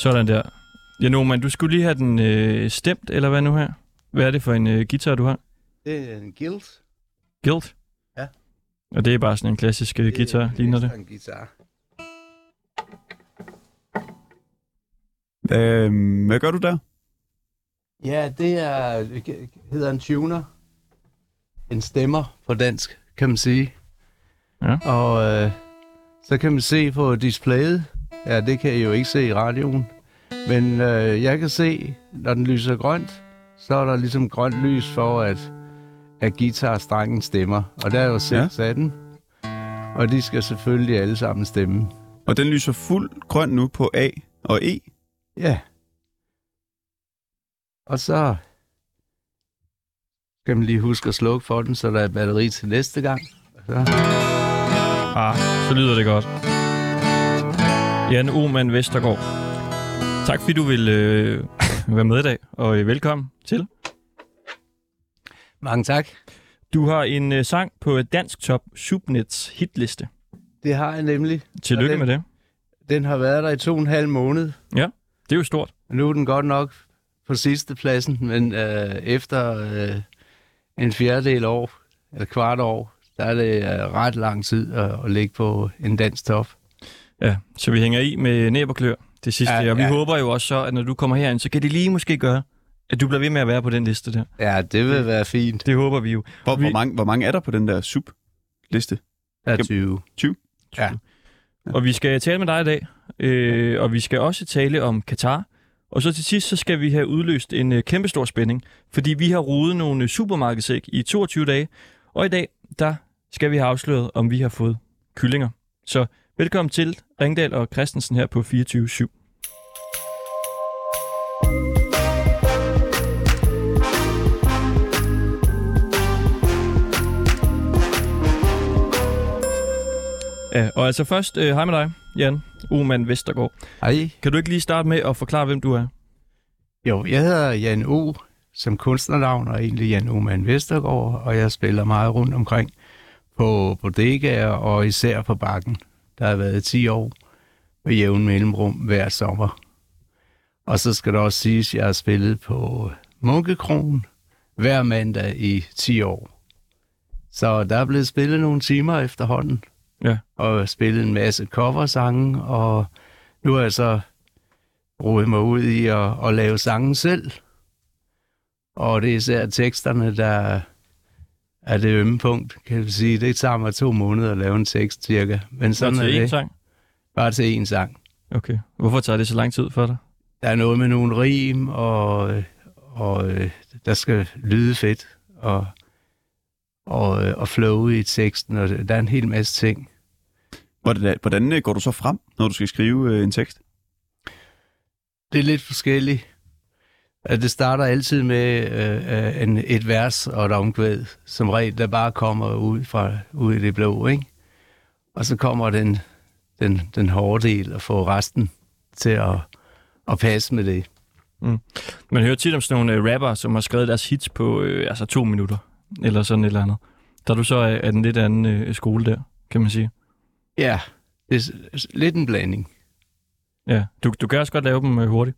Sådan der. Ja, no, men du skulle lige have den øh, stemt, eller hvad nu her? Hvad er det for en øh, guitar, du har? Det er en guild. Guild? Ja. Og det er bare sådan en klassisk øh, guitar, ligner det? en guitar. Hvad, hvad gør du der? Ja, det er, det hedder en tuner. En stemmer på dansk, kan man sige. Ja. Og øh, så kan man se på displayet. Ja, det kan I jo ikke se i radioen. Men øh, jeg kan se, når den lyser grønt, så er der ligesom grønt lys for, at, at guitarstrengen stemmer. Og der er jo seks ja. af den. Og de skal selvfølgelig alle sammen stemme. Og den lyser fuld grøn nu på A og E. Ja. Og så skal man lige huske at slukke for den, så der er batteri til næste gang. Så. Ah, så lyder det godt. Jan Oman Vestergaard. Tak fordi du vil øh, være med i dag, og øh, velkommen til. Mange tak. Du har en øh, sang på Dansk Top Subnets hitliste. Det har jeg nemlig. Tillykke den, med det. Den har været der i to og en halv måned. Ja, det er jo stort. Nu er den godt nok på sidste pladsen, men øh, efter øh, en fjerdedel år, eller kvart år, der er det øh, ret lang tid at, at ligge på en dansk top. Ja, så vi hænger i med næb og klør det sidste. Ja, og vi ja. håber jo også så, at når du kommer herind, så kan det lige måske gøre, at du bliver ved med at være på den liste der. Ja, det vil være fint. Det håber vi jo. Hvor, vi... hvor, mange, hvor mange er der på den der sub-liste? Der er 20. 20? Ja. Og vi skal tale med dig i dag, øh, og vi skal også tale om Katar. Og så til sidst, så skal vi have udløst en øh, kæmpestor spænding, fordi vi har rodet nogle supermarkedsæg i 22 dage, og i dag, der skal vi have afsløret, om vi har fået kyllinger. Så velkommen til Ringdal og Christensen her på 24 /7. Ja, og altså først, øh, hej med dig, Jan Oman Vestergaard. Hej. Kan du ikke lige starte med at forklare, hvem du er? Jo, jeg hedder Jan O. som kunstnernavn, og egentlig Jan Oman Vestergaard, og jeg spiller meget rundt omkring på bodegaer og især på bakken. Der har været 10 år med jævn mellemrum hver sommer. Og så skal det også siges, at jeg har spillet på Munkekronen hver mandag i 10 år. Så der er blevet spillet nogle timer efterhånden. Ja. Og spillet en masse coversange, og nu er jeg så rodet mig ud i at, at lave sangen selv. Og det er især teksterne, der er det ømme punkt, kan vi sige. Det tager mig to måneder at lave en tekst, cirka. Men sådan Bare er til én det. sang? Bare til én sang. Okay. Hvorfor tager det så lang tid for dig? Der er noget med nogle rim, og, og øh, der skal lyde fedt, og, og, øh, og flow i teksten, og der er en hel masse ting. Hvordan, hvordan øh, går du så frem, når du skal skrive en tekst? Det er lidt forskelligt. At Det starter altid med øh, øh, en, et vers og et omkvæd, som regel, der bare kommer ud, fra, ud i det blå, ikke? Og så kommer den, den, den hårde del og får resten til at, at passe med det. Man hører tit om sådan nogle øh, rapper, som har skrevet deres hits på øh, altså to minutter, eller sådan et eller andet. Der er du så af, af den lidt anden øh, skole der, kan man sige. Ja, det er lidt en blanding. Ja, du, du kan også godt lave dem øh, hurtigt.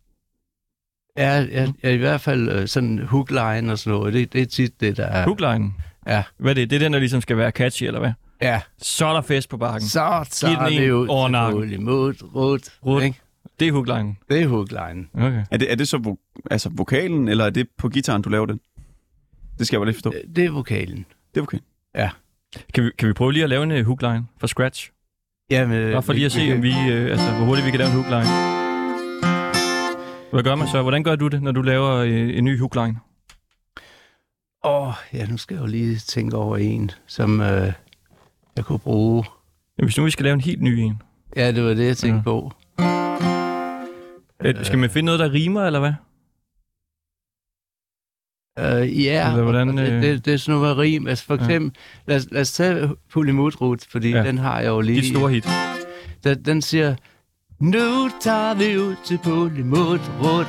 Ja, ja, ja, i hvert fald øh, sådan hookline og sådan noget, det, det er tit det, der er... Hookline. Ja. Hvad er det? Det er den, der ligesom skal være catchy, eller hvad? Ja, Så er der fest på bakken. så tager en vi ud over nakken. Rut, Rut. ikke? Det er hookline. Det er hookline. Okay. Er det, er det så vo- altså vokalen, eller er det på gitaren, du laver den? Det skal jeg bare lige forstå. Det er vokalen. Det er okay. Kan vi, kan vi prøve lige at lave en øh, hookline fra scratch? Ja, men, Bare for lige at se, om vi, øh, altså, hvor hurtigt vi kan lave en hookline. Hvad gør man så? Hvordan gør du det, når du laver øh, en ny hookline? Åh, oh, ja, nu skal jeg jo lige tænke over en, som øh, jeg kunne bruge. Jamen, hvis nu vi skal lave en helt ny en. Ja, det var det, jeg tænkte Ja. på. Øh, skal man finde noget, der rimer, eller hvad? Uh, ja, Eller hvordan, og det, øh, det, det er sådan noget rim. Altså for Ja. eksempel, lad, os, lad os tage Pulimudrut, fordi Ja. ja. den har jeg jo lige. Dit store hit. Den, den siger, nu tager vi ud til Pulimudrut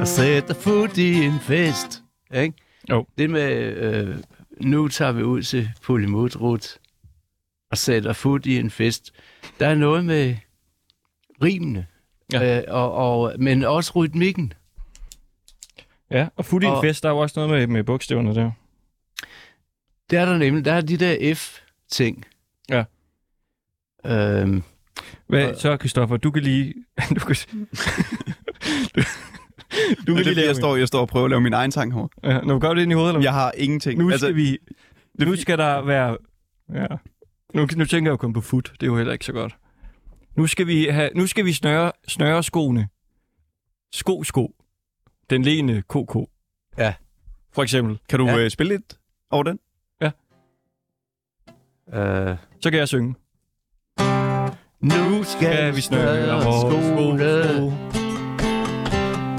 og sætter fod i en fest. Ikke? Jo. Det med, øh, nu tager vi ud til Pulimudrut og sætter fod i en fest. Der er noget med rimene. Ja. Øh, og, og, men også rytmikken. Ja, og Foodie Og- Fest, der er jo også noget med, med bogstaverne der. Det er der nemlig. Der er de der F-ting. Ja. Øhm, Hvad, så, Christoffer, du kan lige... du kan, du, du kan er lige lave jeg står, jeg står og prøver at lave min egen sang her. Ja, når du gør det ind i hovedet, eller? Jeg har ingenting. Nu skal vi... Nu skal der være... Ja. Nu, nu tænker jeg jo kun på foot. Det er jo heller ikke så godt. Nu skal vi, have, nu skal vi snøre, snøre skoene. Sko, sko. Den lene KK. Ja. For eksempel. Kan du Ja. øh, spille lidt over den? øh, Så kan jeg synge. Nu Skal vi snøre vores sko, sko.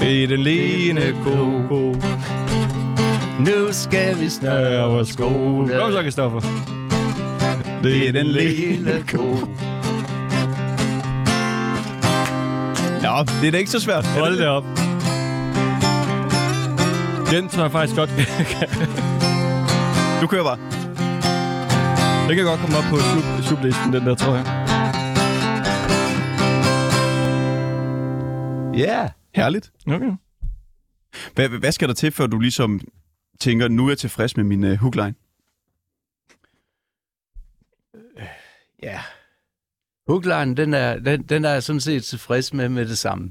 Det er den lene KK. Nu skal vi Snøre vores sko. Kom så, Christoffer. Det er den lille ko. Ja, det er da ikke så svært. Hold det det op. Den tror jeg faktisk godt, Du kører bare. det kan godt komme op på sub, sublisten, den der, tror jeg. Ja. Herligt. Okay. Hvad, hvad skal der til, før du ligesom tænker, nu er jeg tilfreds med min uh, hookline? Ja. Hookline, den er, den, den er jeg sådan set tilfreds med med det samme.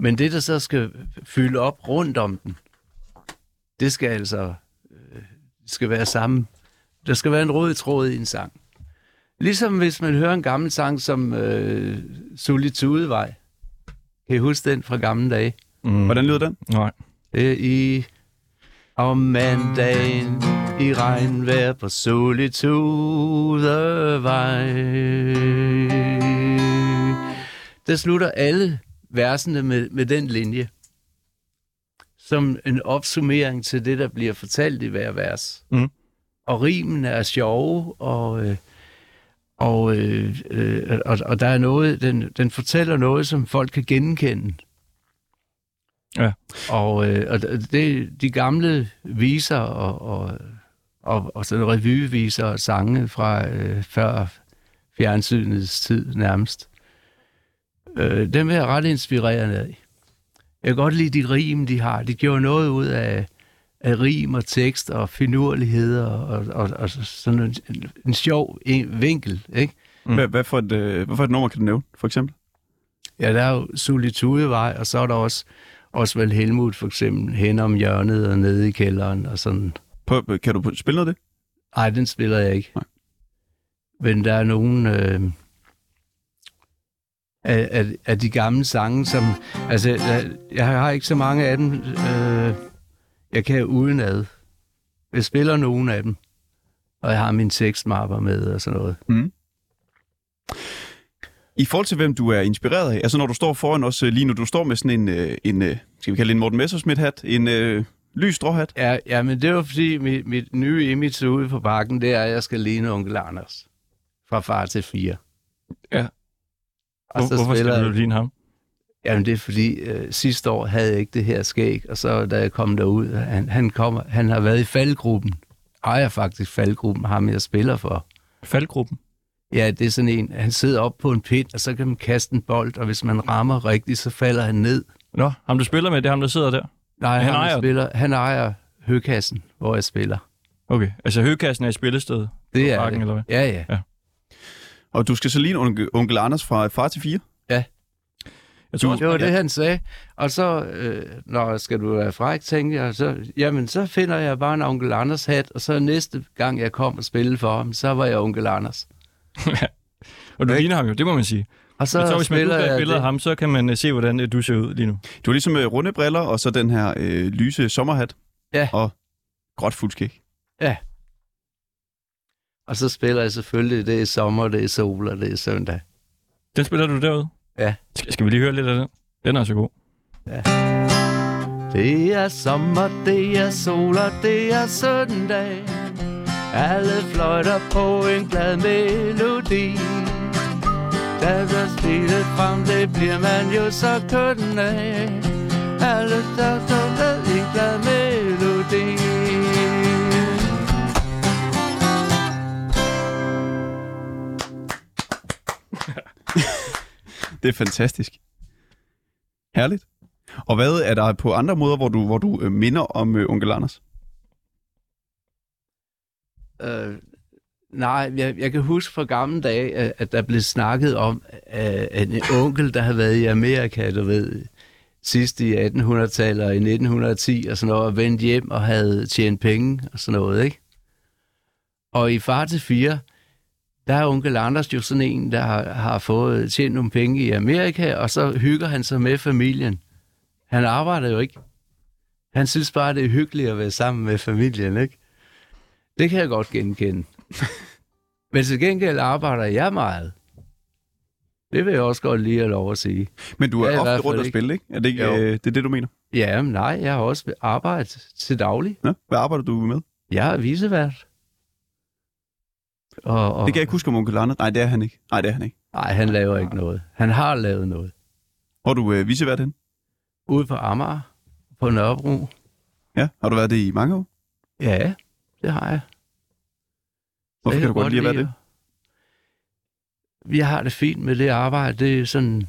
Men det, der så skal fylde op rundt om den, det skal altså øh, skal være samme. Der skal være en rød tråd i en sang. Ligesom hvis man hører en gammel sang som øh, Solitudevej. Kan I huske den fra gamle dage? Mm. Hvordan lyder den? Nej. Det er i om mandagen i regnvejr på Solitudevej. Der slutter alle versene med, med den linje. Som en opsummering til det, der bliver fortalt i hver vers. Mm. Og rimen er sjove, og, øh, og, øh, øh, og, og der er noget, den, den fortæller noget, som folk kan genkende. Ja. Og, øh, og det, de gamle viser og, og, og, og sådan revyviser og sange fra øh, før fjernsynets tid nærmest, øh, dem er jeg ret inspireret af. Jeg kan godt lide de rim, de har. De gjorde noget ud af, af rim og tekst og finurligheder og, og, og sådan en, en, en sjov en, vinkel, ikke? Mm. Hvad, hvad, for et, øh, hvad for et nummer kan du nævne, for eksempel? Ja, der er jo Solitudevej, og så er der også Osvald Helmut for eksempel, hen om hjørnet og nede i kælderen og sådan. Prøv, kan du spille noget af det? Nej, den spiller jeg ikke. Nej. Men der er nogen øh, af, af, af de gamle sange, som... Altså, jeg, jeg har ikke så mange af dem. Øh, jeg kan udenad. Jeg spiller nogen af dem. Og jeg har min tekstmapper med og sådan noget. Mm. I forhold til, hvem du er inspireret af, altså når du står foran os øh, lige nu, du står med sådan en, øh, en øh, skal vi kalde det en Morten Messerschmidt-hat, en øh, lys stråhat. Ja, ja, men det var fordi, mit, mit nye image ude på bakken, det er, at jeg skal ligne onkel Anders. Fra far til fire. Ja. Og Hvor, så hvorfor spiller skal du ligne ham? Jamen det er fordi, øh, sidste år havde jeg ikke det her skæg, og så da jeg kom derud, han, han, kommer, han har været i faldgruppen. Ejer faktisk faldgruppen, ham jeg spiller for. Faldgruppen? Ja, det er sådan en, han sidder op på en pind, og så kan man kaste en bold, og hvis man rammer rigtigt, så falder han ned. Nå, ham du spiller med, det er ham, der sidder der. Nej, Han han, ejer spiller, han ejer høkassen, hvor jeg spiller. Okay, altså høgekassen er i spillestedet. Det er Parken, det. eller hvad? Ja, ja. Og du skal så ligne onkel, onkel Anders fra far til fire. Jeg tror Det var ja. det, han sagde. Og så, øh, når skal du være fræk, tænkte jeg, så, jamen, så finder jeg bare en onkel Anders hat, og så næste gang, jeg kom og spille for ham, så var jeg onkel Anders. Og du Ikke? ligner ham jo, det må man sige. Og så, Så, så hvis man spiller jeg billede af ham, så kan man uh, se, hvordan uh, du ser ud lige nu. Du har ligesom øh, runde briller, og så den her øh, lyse sommerhat. Ja. Og gråt fuldskæg. Og så spiller jeg selvfølgelig, det er sommer, det er sol, og det er søndag. Den spiller du derude? Ja. Skal, skal vi lige høre lidt af den? Den er så god. Det er sommer, det er sol, og det er søndag. Alle fløjter på en glad melodi. Da der spillet frem, det bliver man jo så køn af. Alle der står en glad melodi. Det er fantastisk. Herligt. Og hvad er der på andre måder, hvor du, hvor du øh, minder om øh, onkel Anders? Øh, nej, jeg, jeg kan huske fra gamle dage, at, at der blev snakket om at en onkel, der havde været i Amerika, du ved, sidst i 1800-tallet og i 1910 og sådan noget, og vendt hjem og havde tjent penge og sådan noget, ikke? Og i far til fire, der er onkel Anders jo sådan en, der har, har fået tjent nogle penge i Amerika, og så hygger han sig med familien. Han arbejder jo ikke. Han synes bare, det er hyggeligt at være sammen med familien, ikke? Det kan jeg godt genkende. Men til gengæld arbejder jeg meget. Det vil jeg også godt lige have lov at sige. Men du er Ja, ofte rundt og spille, ikke? Er det ikke Jo. øh, det, er det, du mener? Ja, men nej, jeg har også arbejdet til daglig. Nå? Hvad arbejder du med? Jeg er visevært. Og, og, Det kan jeg ikke huske om onkel Anders. Nej, det er han ikke. Nej, det er han ikke. Nej, han laver ikke noget. Han har lavet noget. Er du øh, visevært hen? Ude på Amager, på Nørrebro. Ja. Har du været det i mange år? Ja, det har jeg. Hvorfor Det kan du godt lide at være det? Vi har det fint med det arbejde. Det er sådan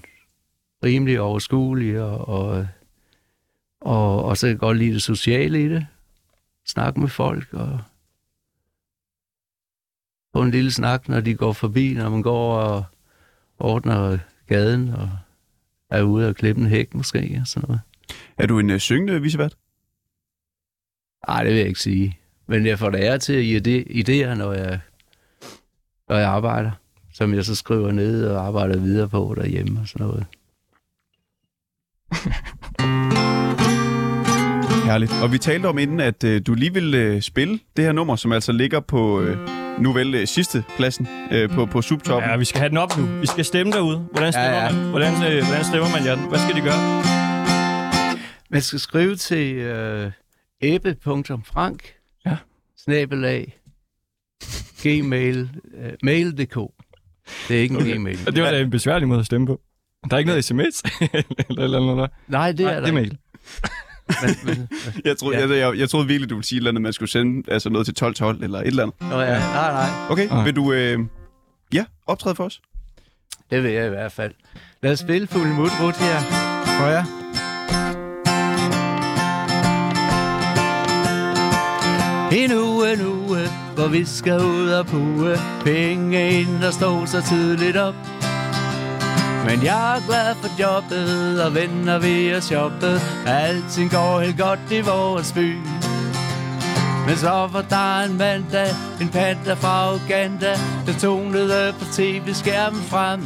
rimelig overskueligt, og, og, og, og så kan jeg godt lide det sociale i det. Snakke med folk, og få en lille snak, når de går forbi, når man går og ordner gaden, og er ude og klippe en hæk måske, og sådan noget. Er du en øh, syngende visevært? Nej, det vil jeg ikke sige. Men jeg får det ære til at idéer, når jeg, når jeg arbejder, som jeg så skriver ned og arbejder videre på derhjemme og sådan noget. Herligt. Og vi talte om inden, at øh, du lige ville øh, spille det her nummer, som altså ligger på øh, nu vel øh, sidste pladsen øh, på, på subtoppen. Ja, vi skal have den op nu. Vi skal stemme derude. Hvordan stemmer Ja, ja. man? Hvordan, øh, hvordan stemmer man, Jan? Hvad skal de gøre? Man skal skrive til øh, ebbe.frank Ja. snabelag gmail øh, mail.dk Det er ikke en Okay. gmail. Og det var da en besværlig måde at stemme på. Der er ikke noget sms eller, eller noget. Nej, det er Nej, der det er ikke. mail. Men, men, Jeg, troede, Ja. jeg, jeg, jeg troede virkelig, du ville sige et eller andet, man skulle sende altså noget til 1212 eller et eller andet. Nå ja, nej, nej. Okay, Nej. vil du øh, ja, optræde for os? Det vil jeg i hvert fald. Lad os spille Fugl Mut Rut her. For jer. En uge, en uge, hvor vi skal ud og puge Penge ind og stå så tidligt op men jeg er glad for jobbet og venner vi at shoppe Alting går helt godt i vores by men så var der en mandag, en panda fra Uganda, der tonede på tv-skærmen frem.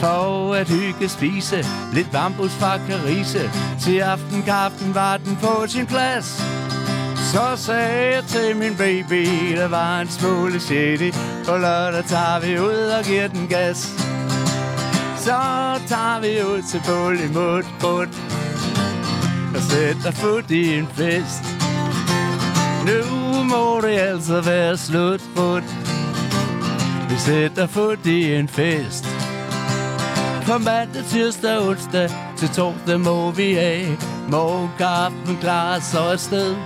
For at hygge spise lidt bambus fra Carise. Til aftenkaffen var den på sin plads. Så sagde jeg til min baby, der var en smule shitty, På lørdag tager vi ud og giver den gas. Så tager vi ud til Polimut Bund og sætter fod i en fest. Nu må det altså være slut, Rut. Vi sætter fod i en fest. Fra mandag, tirsdag, onsdag til torsdag må vi af. Morgenkaffen klar så afsted.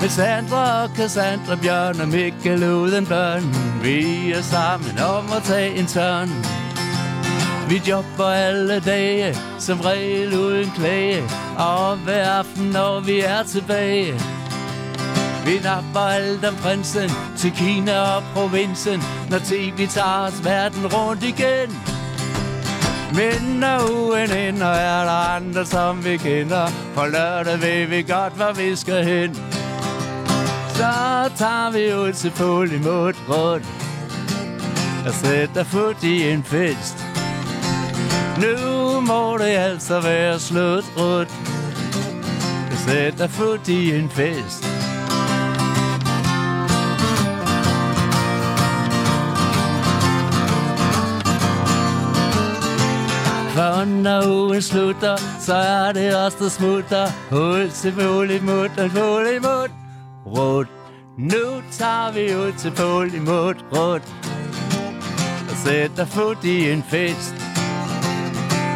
Med Sandra og Cassandra, Bjørn og Mikkel uden børn. Vi er sammen om at tage en tørn. Vi jobber alle dage, som regel uden klage. Og hver aften, når vi er tilbage. Vi napper alt om prinsen til Kina og provinsen, når tv tager os verden rundt igen. Men når ugen ender, er der andre, som vi kender. På lørdag ved vi godt, hvor vi skal hen. Så tager vi ud til imod, rundt. og sætter fod i en fest. Nu må det altså være slut, Rut. Det sætter fod i en fest. For når ugen slutter, så er det os, der smutter. Ud til Polimut og Polimut Rut. Nu tager vi ud til Polimut Rut og sætter fod i en fest.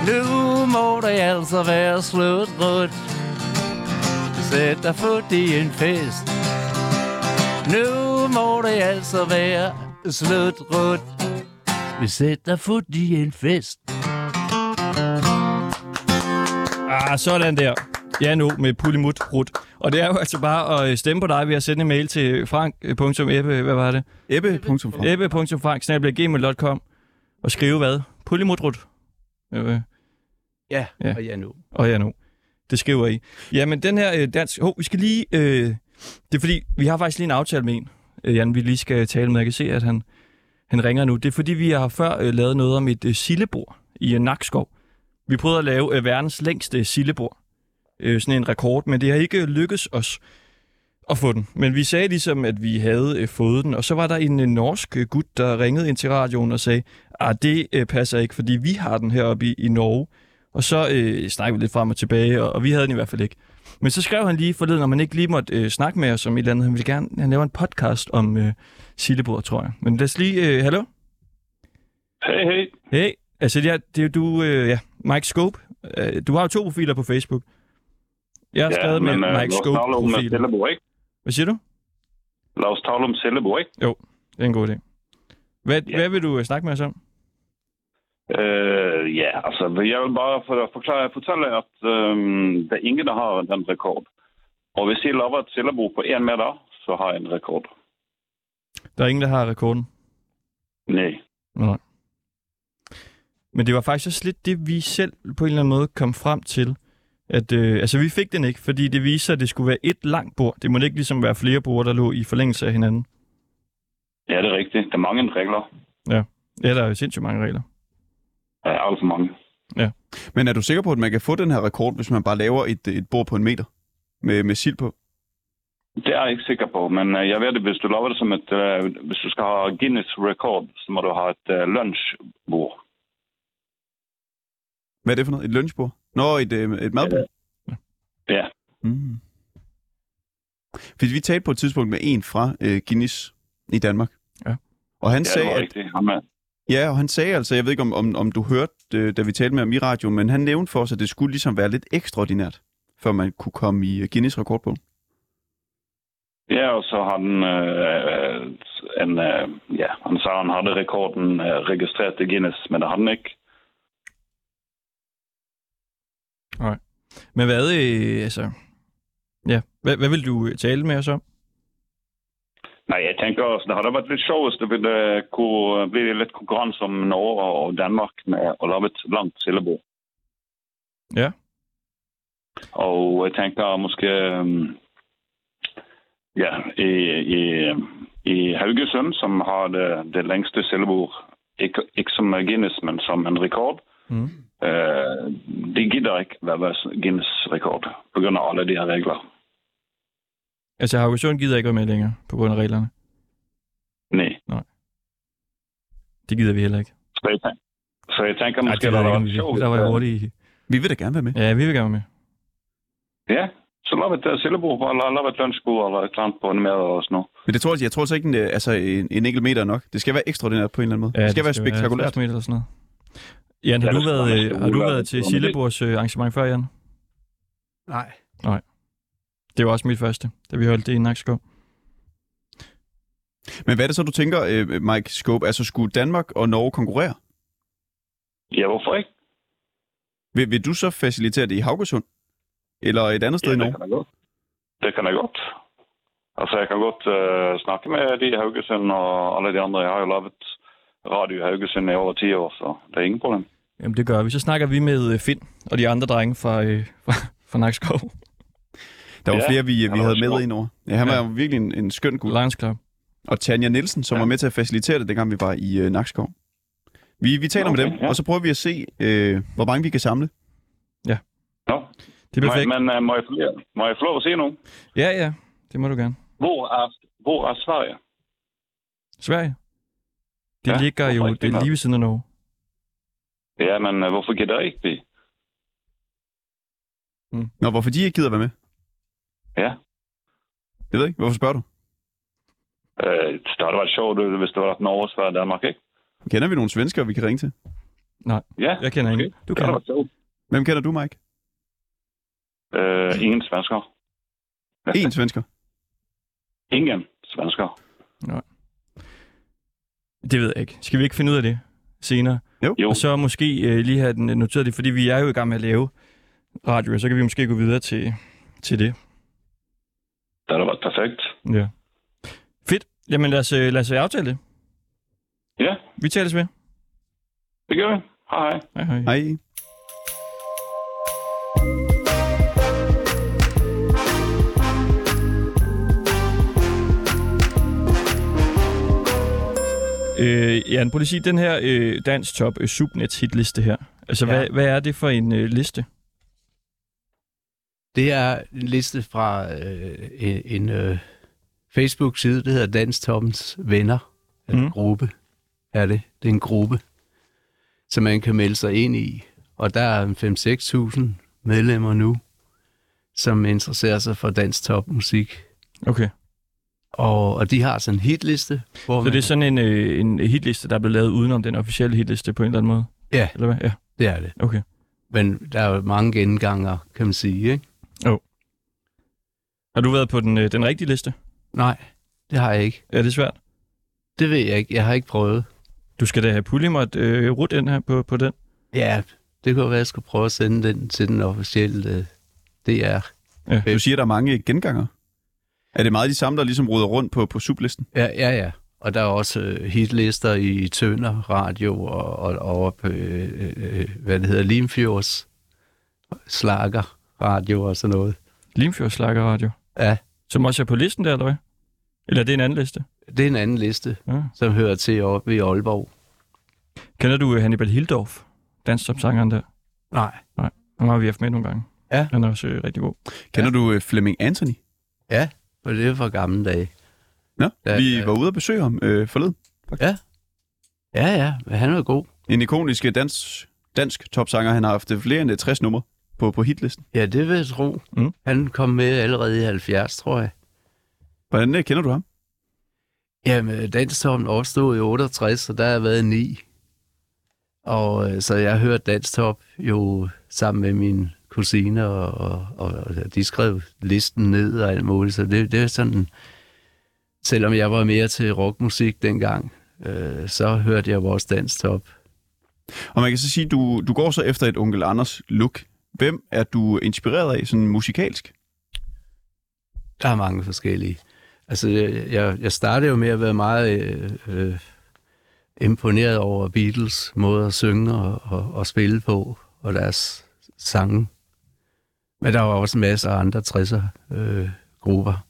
Nu må det altså være slut, Rut. Vi sætter fod i en fest. Nu må det altså være slut, Rut. Vi sætter fod i en fest. Ah, sådan der. Ja, nu med Pulimut Rut. Og det er jo altså bare at øh, stemme på dig ved at sende en mail til frank.ebbe, hvad var det? Ebbe.fra. ebbe.frank.gmail.com og skrive hvad? Pulimut Rut. Øh, Ja, Ja. og ja nu. og ja nu. Det skriver I. Jamen, den her øh, dansk... Hov, vi skal lige... Øh, det er fordi, vi har faktisk lige en aftale med en, øh, Jan, vi lige skal tale med. Jeg kan se, at han, han ringer nu. Det er fordi, vi har før øh, lavet noget om et øh, sillebord i øh, Nakskov. Vi prøvede at lave øh, verdens længste sillebord. Øh, sådan en rekord, men det har ikke lykkes os at få den. Men vi sagde ligesom, at vi havde øh, fået den, og så var der en øh, norsk øh, gut, der ringede ind til radioen og sagde, at det øh, passer ikke, fordi vi har den heroppe i, i Norge. Og så øh, snakkede vi lidt frem og tilbage, og, og vi havde den i hvert fald ikke. Men så skrev han lige forleden, om man ikke lige måtte øh, snakke med os om et eller andet. Han ville gerne, han laver en podcast om øh, Sillebord, tror jeg. Men lad os lige, øh, hallo? Hey, hey. Hey, altså det er, det er jo du, øh, ja, Mike Scope. Øh, du har jo to profiler på Facebook. Jeg har ja, skrevet med øh, Mike Scope-profilen. Cellebo, ikke? Hvad siger du? Lad os tale om Cellebo, ikke? Det er en god idé. Hvad, Ja. hvad vil du øh, snakke med os om? Uh, ja, altså, jeg vil bare for, forklare, fortælle, at um, der er ingen, der har den rekord. Og hvis jeg laver et Cellebo på en meter, så har jeg en rekord. Der er ingen, der har rekorden. Nej. Nej. Men det var faktisk også lidt det, vi selv på en eller anden måde kom frem til. At, øh, altså, vi fik den ikke, fordi det viser, at det skulle være et langt bord. Det må ikke ligesom være flere bord, der lå i forlængelse af hinanden. Ja, det er rigtigt. Der er mange regler. Ja, der er jo sindssygt mange regler. Er alt for mange. Men er du sikker på, at man kan få den her rekord, hvis man bare laver et, et bord på en meter med, med sild på? Det er jeg ikke sikker på, men uh, jeg ved det, hvis du laver det som et... Uh, hvis du skal have Guinness rekord, så må du have et uh, lunsjbord. Hvad er det for noget? Et lunsjbord? Nå, et, øh, et madbord? Ja. Mm. Fordi vi talte på et tidspunkt med en fra øh, Guinness i Danmark. Ja. Og han Ja, sagde, at, rigtigt. Er, ja, og han sagde altså, jeg ved ikke om, om, om du hørte, øh, da vi talte med ham i radio, men han nævnte for os, at det skulle ligesom være lidt ekstraordinært, før man kunne komme i øh, Guinness rekordbog. Ja, og så har den øh, en, øh, ja, han sagde, han havde rekorden øh, registreret i Guinness, men det har den ikke. Men hvad, øh, altså... Ja, hvad, hvad vil du øh, tale med os om? Nej, jeg tænker også, det havde været lidt sjovt, hvis det ville øh, kunne blive lidt konkurrence om Norge og Danmark med at lave et langt sillebord. Ja. Og jeg tænker måske, øh, ja, i, i, i Haugesund, som har det, det længste sillebord, ikke, ikke som Guinness, men som en rekord, Mm. Øh, det gider ikke være Guinness rekord, på grund af alle de her regler. Altså, Haugesund gider ikke være med længere, på grund af reglerne. Nej. Det gider vi heller ikke. Så jeg, tænker, så jeg tænker Ej, måske, det jeg ikke, var vi sjovt. Der var jeg hurtigt i... Vi vil da gerne være med. Ja, vi vil gerne være med. Ja, så lav et sillebord, eller lav et lunsjbord, eller et eller andet på en mere og sådan noget. Men det tror jeg, jeg tror altså ikke, en, øh, altså, en, en enkelt meter er nok. Det skal være ekstraordinært på en eller anden måde. Ja, det skal være spektakulært. 50 meter eller sådan noget. Jan, har Ja, du det været, være øh, har du været til det- Silleborgs øh, arrangement før, Jan? Nej. Det var også mit første, da vi holdt det i Nakskov. Men hvad er det så, du tænker, øh, Mike Scope? Altså, skulle Danmark og Norge konkurrere? Ja, hvorfor ikke? Vil, vil du så facilitere det i Haugesund? Eller et andet sted ja, i det Norge? kan jeg godt. Det kan jeg godt. Altså, jeg kan godt uh, snakke med de i Haugesund og alle de andre. Jeg har jo lavet radio i Haugesund i over 10 år, så det er ingen problem. Jamen, det gør vi. Så snakker vi med øh, Finn og de andre drenge fra, øh, fra, fra Nakskov. Der var Ja, flere, vi, vi havde med ind over. Ja, han Ja. var jo virkelig en, en skøn gut. Lions Club. Og Tanja Nielsen, som Ja. var med til at facilitere det, dengang vi var i øh, Nakskov. Vi, vi taler Okay, med dem, ja. og så prøver vi at se, øh, hvor mange vi kan samle. Nå, Det er perfekt. men, men uh, må, jeg, få- må jeg få lov at se nu? Ja, ja. Det må du gerne. Hvor er, hvor er Sverige? Sverige. Det Ja, ligger jo det lige ved siden af Norge. Ja, men uh, hvorfor gider ikke det? Nå, hvorfor de ikke gider være med? Ja. Jeg ved ikke. Hvorfor spørger du? Uh, det havde været sjovt, øh, hvis det var Norge, Sverige Danmark, ikke? Kender vi nogle svenskere, vi kan ringe til? Ja, Jeg kender ingen. Du det havde kender. sjovt. Hvem kender du, Mike? Uh, ingen svensker. En svensker. Ingen svensker. Det ved jeg ikke. Skal vi ikke finde ud af det? senere. Jo, Og så måske øh, lige have den øh, noteret det, fordi vi er jo i gang med at lave radio, og så kan vi måske gå videre til, til det. Det har da været perfekt. Ja. Fedt. Jamen lad os, øh, lad os aftale det. Ja, Vi tales ved. det gør vi. Hej hej. Hej hej. Hej. Øh, Jan, prøv lige at sige, den her øh, Dansk Top øh, Subnets hitliste her. Altså, Ja. hvad, hvad er det for en øh, liste? Det er en liste fra øh, en, øh, Facebook-side, der hedder Dans Toppens Venner. Mm. Gruppe er det. Det er en gruppe, som man kan melde sig ind i. Og der er 5-6.000 medlemmer nu, som interesserer sig for dansk topmusik. Okay. Og, og de har sådan en hitliste, hvor Så man, det er sådan en, øh, en hitliste, der er blevet lavet udenom den officielle hitliste på en eller anden måde? Ja. Eller hvad? Ja, det er det. okay. Men der er jo mange genganger, kan man sige, ikke? Har du været på den, øh, den rigtige liste? Nej, det har jeg ikke. Er det svært? Det ved jeg ikke. Jeg har ikke prøvet. Du skal da have Pulimot øh, rut ind her på, på den. Ja, det kunne være, at jeg skulle prøve at sende den til den officielle øh, DR. Du siger, der er mange genganger. Er det meget de samme, der ligesom ruder rundt på, på sublisten? Ja, ja, ja. Og der er også øh, hitlister i Tønder Radio og, og, og over på, øh, øh, hvad det hedder, Limfjords Slager Radio og sådan noget. Limfjords Radio. Ja, Som også er på listen der, eller hvad? Eller er det en anden liste? det er en anden liste, Ja. som hører til oppe i Aalborg. Kender du øh, Hannibal Hildorf? Danstopsangeren der. Nej. Ham har vi haft med nogle gange. Ja. Han er også øh, rigtig god. Kender du øh, Flemming Anthony? Ja, for det er fra gamle dage. Nå, Ja, vi ja. var ude at besøge ham øh, forleden. Ja, ja, men han er god. En ikonisk øh, dansk, dansk topsanger. Han har haft flere end øh, 60 numre på, på hitlisten. Ja, det vil jeg tro. Mm. Han kom med allerede i 70, tror jeg. Hvordan øh, kender du ham? Jamen, Danstoppen opstod i 68, så der har jeg været ni. Og øh, så jeg har hørt Danstop jo sammen med min kusine, og, og, og, og de skrev listen ned og alt muligt. Så det, det er sådan, selvom jeg var mere til rockmusik dengang, øh, så hørte jeg vores Danstop. Og man kan så sige, du, du går så efter et onkel Anders look. Hvem er du inspireret af, sådan musikalsk? Der er mange forskellige. Altså, jeg, jeg- startede jo med at være meget øh, øh, imponeret over Beatles måde at synge og, og, og spille på, og deres sange. Men der var også en masse andre 60'er øh, grupper,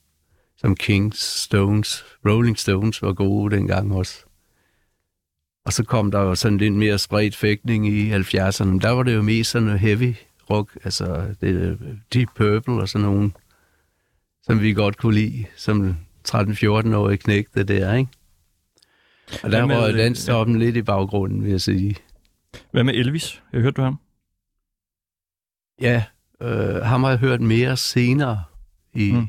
som Kings, Stones, Rolling Stones var gode dengang også. Og så kom der jo sådan lidt mere spredt fægtning i 70'erne. Der var det jo mest sådan heavy rock, altså det, Deep Purple og sådan nogle som vi godt kunne lide, som 13-14-årige knægte der, ikke? Og der var øh, danstoppen lidt i baggrunden, vil jeg sige. Hvad med Elvis? Jeg hørte du ham? Ja, øh, ham har jeg hørt mere senere, i, Mm.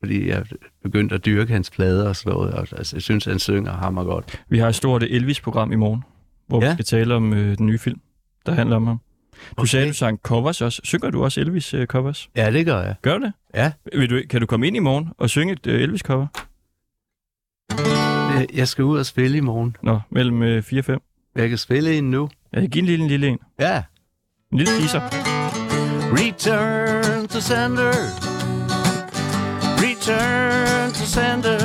fordi jeg begyndte at dyrke hans plader og sådan noget. Og, altså, jeg synes, han synger hammer godt. Vi har et stort Elvis-program i morgen, hvor. Ja. vi skal tale om øh, den nye film, der handler om ham. Du Okay. sagde, du sang covers også. Synger du også Elvis-covers? Ja, det gør jeg. Gør du det? Ja. Vil du, kan du komme ind i morgen og synge et øh, Elvis-cover? Jeg- Jeg skal ud og spille i morgen. Nå, mellem øh, 4 og 5. Jeg kan spille en nu. Ja, giv en lille, en lille en. Ja. En lille teaser. Return to sender. Return to sender.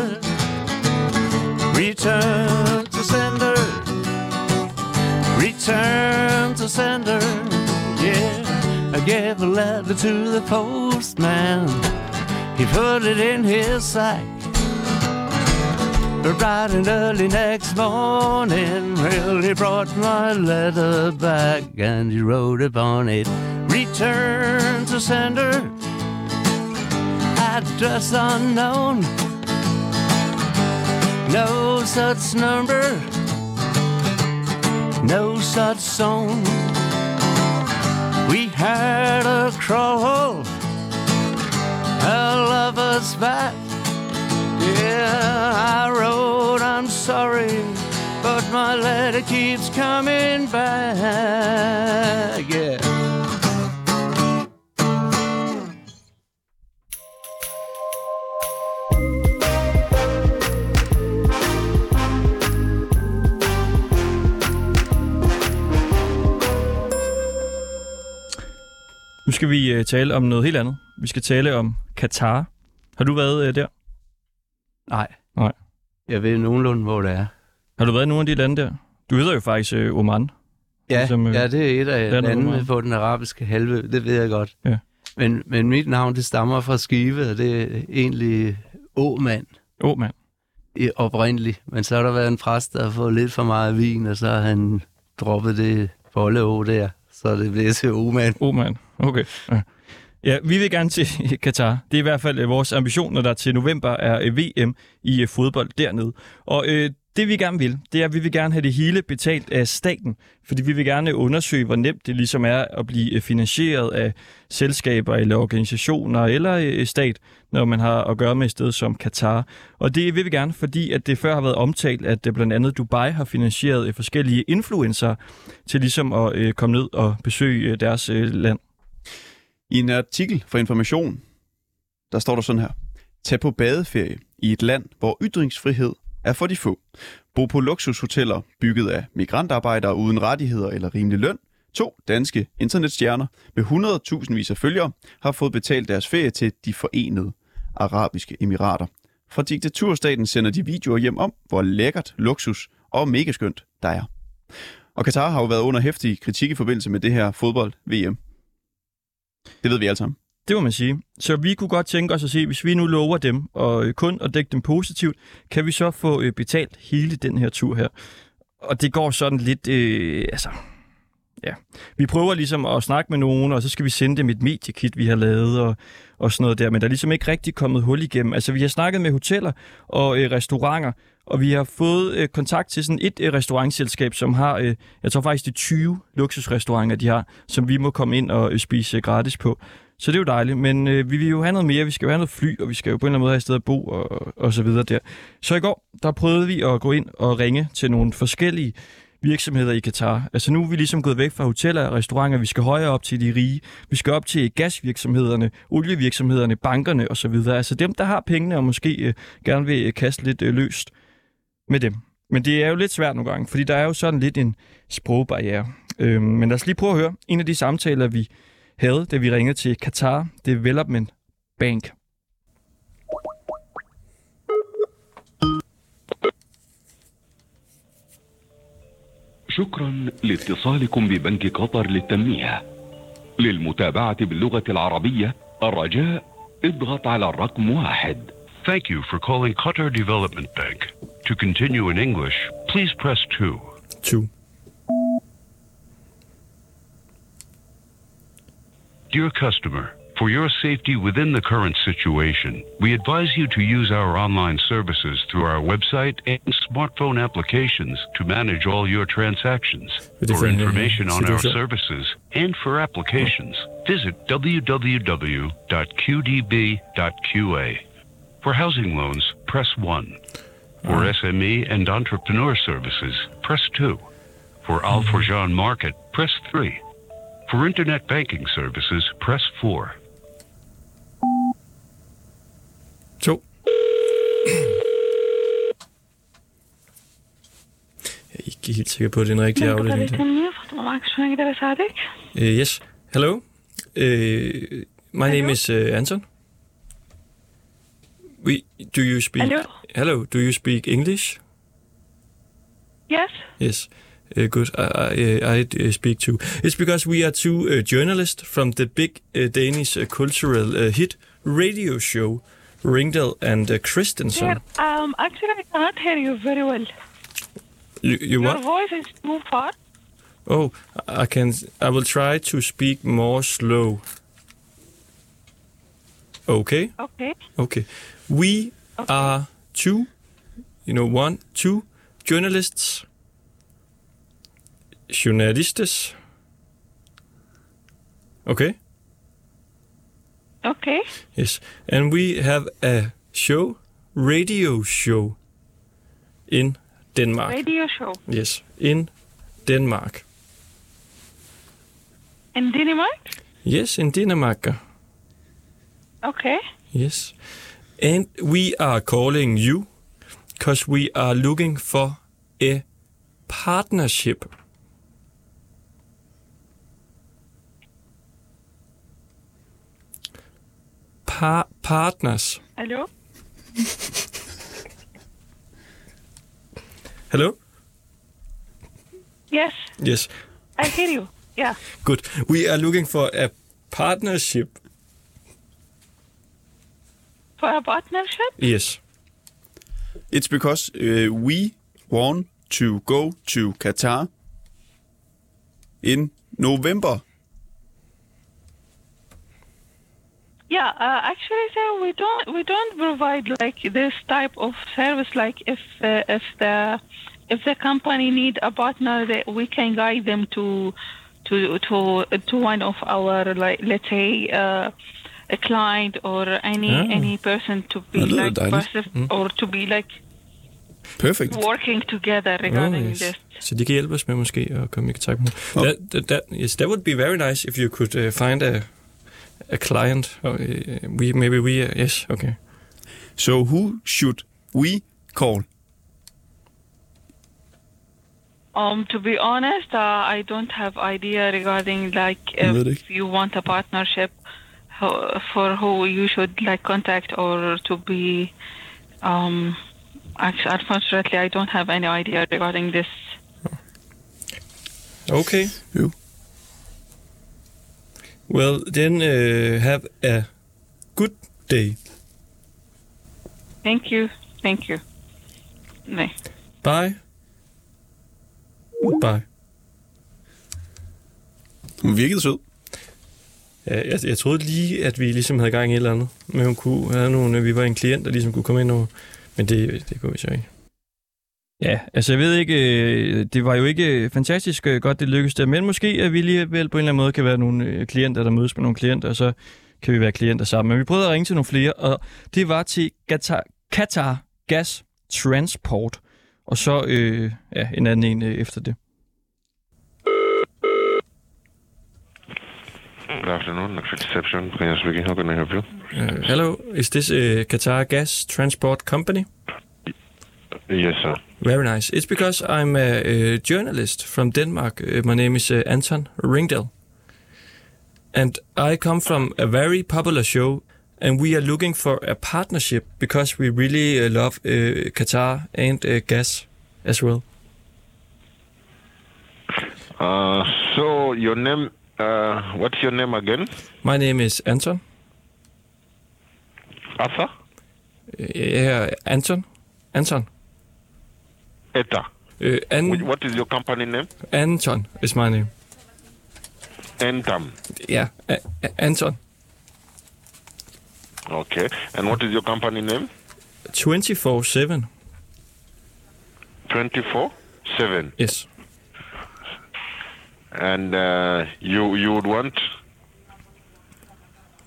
Return to sender. Return to sender. Yeah, I gave a letter to the postman. He put it in his sack. But bright and early next morning, well, he brought my letter back and he wrote upon it, Return to sender, address unknown. No such number, no such song. We had a crawl, a lover's back. Yeah, I wrote, I'm sorry, but my letter keeps coming back. Yeah. Skal vi øh, tale om noget helt andet. Vi skal tale om Katar. Har du været øh, der? Nej. Nej. Jeg ved nogenlunde, hvor det er. Har du været i nogle af de lande der? Du hedder jo faktisk øh, Oman. Ja, Ligesom, øh, ja, det er et af landene Oman. på den arabiske halvø, det ved jeg godt. Ja. Men, men mit navn, det stammer fra Skive, og det er egentlig Åmand oh, mand. i- oprindeligt. Men så har der været en præst, der har fået lidt for meget vin, og så har han droppet det bolde å der, så det blev til Åmand. Oh, mand. Okay. Ja. ja, vi vil gerne til Katar. Det er i hvert fald øh, vores ambition, når der til november er øh, VM i øh, fodbold dernede. Og øh, det vi gerne vil, det er, at vi vil gerne have det hele betalt af staten, fordi vi vil gerne undersøge, hvor nemt det ligesom er at blive finansieret af selskaber eller organisationer eller stat, når man har at gøre med et sted som Katar. Og det vil vi gerne, fordi at det før har været omtalt, at blandt andet Dubai har finansieret forskellige influencer til ligesom at komme ned og besøge deres land. I en artikel fra Information, der står der sådan her. Tag på badeferie i et land, hvor ytringsfrihed er for de få. Bo på luksushoteller bygget af migrantarbejdere uden rettigheder eller rimelig løn. To danske internetstjerner med 100.000 vis af følgere har fået betalt deres ferie til de forenede arabiske emirater. Fra diktaturstaten sender de videoer hjem om, hvor lækkert, luksus og megaskønt der er. Og Katar har jo været under hæftig kritik i forbindelse med det her fodbold-VM. Det ved vi alle sammen. Det må man sige. Så vi kunne godt tænke os at se, hvis vi nu lover dem og øh, kun at dække dem positivt, kan vi så få øh, betalt hele den her tur her. Og det går sådan lidt, øh, altså, ja. Vi prøver ligesom at snakke med nogen, og så skal vi sende dem et mediekit, vi har lavet og, og sådan noget der, men der er ligesom ikke rigtig kommet hul igennem. Altså, vi har snakket med hoteller og øh, restauranter, og vi har fået øh, kontakt til sådan et øh, restaurantselskab, som har, øh, jeg tror faktisk, det er 20 luksusrestauranter, de har, som vi må komme ind og øh, spise øh, gratis på. Så det er jo dejligt, men øh, vi vil jo have noget mere. Vi skal jo have noget fly, og vi skal jo på en eller anden måde have et sted at bo og, og så videre der. Så i går, der prøvede vi at gå ind og ringe til nogle forskellige virksomheder i Katar. Altså nu er vi ligesom gået væk fra hoteller og restauranter. Vi skal højere op til de rige. Vi skal op til gasvirksomhederne, olievirksomhederne, bankerne og så videre. Altså dem, der har pengene og måske øh, gerne vil øh, kaste lidt øh, løst med dem. Men det er jo lidt svært nogle gange, fordi der er jo sådan lidt en sprogbarriere. Øhm, men lad os lige prøve at høre en af de samtaler, vi havde, da vi ringede til Qatar Development Bank. شكرا لاتصالكم ببنك قطر للتنمية للمتابعة باللغة العربية الرجاء اضغط على الرقم واحد Thank you for calling Qatar Development Bank. To continue in English, please press 2. Two. Dear customer, for your safety within the current situation, we advise you to use our online services through our website and smartphone applications to manage all your transactions. For information on our services and for applications, visit www.qdb.qa. For housing loans, press 1. For ah. SME and entrepreneur services, press 2. For Al mm-hmm. Forjan Market, press 3. For internet banking services, press 4. Zo. Ik hield zich på din rigtige afdeling. Yes. Hello. Uh, my name is uh, Anton. We, do you speak... Hello. Hello. Do you speak English? Yes. Yes. Uh, good. I, I, I uh, speak too. It's because we are two uh, journalists from the big uh, Danish uh, cultural uh, hit radio show, Ringdal and uh, Christensen. Here, um, actually, I cannot hear you very well. You, you Your what? voice is too far. Oh, I can. I will try to speak more slow. Okay. Okay. Okay. We are two, you know, one, two journalists, journalistes. Okay. Okay. Yes. And we have a show, radio show in Denmark. Radio show Yes, in Denmark. in Denmark. Yes, in Denmark. Okay. Yes. And we are calling you because we are looking for a partnership. par- partners. Hello? Hello? Yes, Yes. I hear you. Yeah. Good. We are looking for a partnership. For a partnership? Yes. It's because uh, we want to go to Qatar in November. Yeah, uh, actually, sir, we don't we don't provide like this type of service. Like if uh, if the if the company need a partner, that we can guide them to to to to one of our like let's say uh, a client or any Ah. any person to be Det lyder like dejligt. person or to be like Perfect. working together regarding Oh, yes. this. Så de kan hjælpe os med måske at komme i kontakt med. Oh. That, that, that, yes, that would be very nice if you could uh, find a a client. Or, uh, we maybe we uh, yes okay. So who should we call? Um, to be honest, uh, I don't have idea regarding like det if you want a partnership for who you should like contact or to be. Um, actually, unfortunately, I don't have any idea regarding this. Okay. Jo. Well, then uh, have a good day. Thank you. Thank you. Nej. Bye. Bye. Hun virkede sød. Ja, jeg, jeg troede lige, at vi ligesom havde gang i et eller andet. Men hun kunne have nogle, vi var en klient, der ligesom kunne komme ind over. Men det, det kunne vi så ikke. Ja, altså jeg ved ikke, øh, det var jo ikke øh, fantastisk øh, godt, det lykkedes der, men måske at vi alligevel på en eller anden måde kan være nogle klienter, der mødes med nogle klienter, og så kan vi være klienter sammen. Men vi prøvede at ringe til nogle flere, og det var til Qatar, Qatar Gas Transport, og så øh, ja, en anden en øh, efter det. Good afternoon, Reception. Priya speaking. How can I help you? Uh, hello, is this uh, Qatar Gas Transport Company? Yes, sir. Very nice. It's because I'm a, a journalist from Denmark. Uh, my name is uh, Anton Ringdal. And I come from a very popular show, and we are looking for a partnership because we really uh, love uh, Qatar and uh, gas as well. Uh, so your name, uh, what's your name again? My name is Anton. Arthur? Uh, yeah, Anton. Anton. Eta. Uh, An- What is your company name? Anton is my name. Entam. Yeah, A- A- Anton. Okay. And what is your company name? 24-7. 24 7. Yes. And uh, you you would want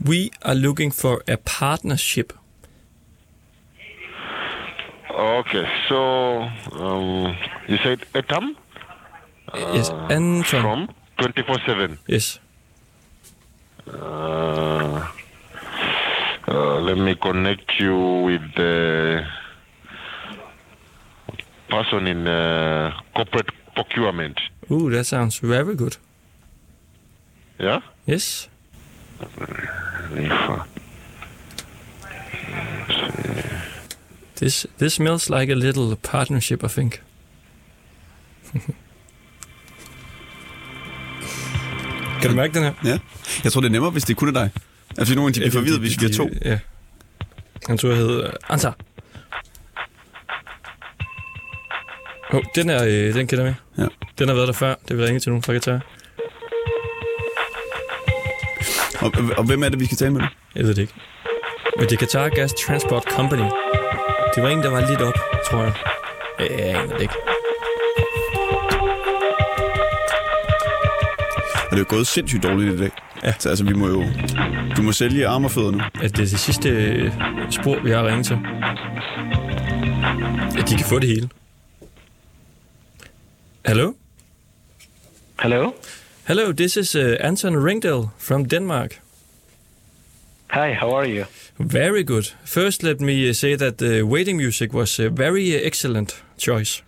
We are looking for a partnership. Okay, so um, you said Etam Yes, Anton. from 24 7. Yes. Uh, uh, let me connect you with the person in uh, corporate procurement. Ooh, that sounds very good. Yeah? Yes. Uh, This this smells like a little partnership, I think. kan du mærke den her? Ja. Jeg tror, det er nemmere, hvis det kun er dig. Altså, nogen de bliver forvirret, hvis vi er to. Ja. Han tror, jeg hedder Ansar. Oh, den er, øh, den kender vi. Ja. Den har været der før. Det vil ringe til nogen fra Qatar. Og, og hvem er det, vi skal tale med? Jeg ved det ikke. Men det er Qatar Gas Transport Company. Det var en, der var lidt op, tror jeg. Jeg aner det ikke. Og det er jo gået sindssygt dårligt i dag. Ja. Så altså, vi må jo... Du må sælge arme og fødder nu. At det er det sidste øh, spor, vi har ringet til. At de kan få det hele. Hello? Hello. Hello, this is uh, Anton Ringdal from Denmark. Hi, how are you? Very good. First, let me uh, say that the waiting music was a very uh, excellent choice.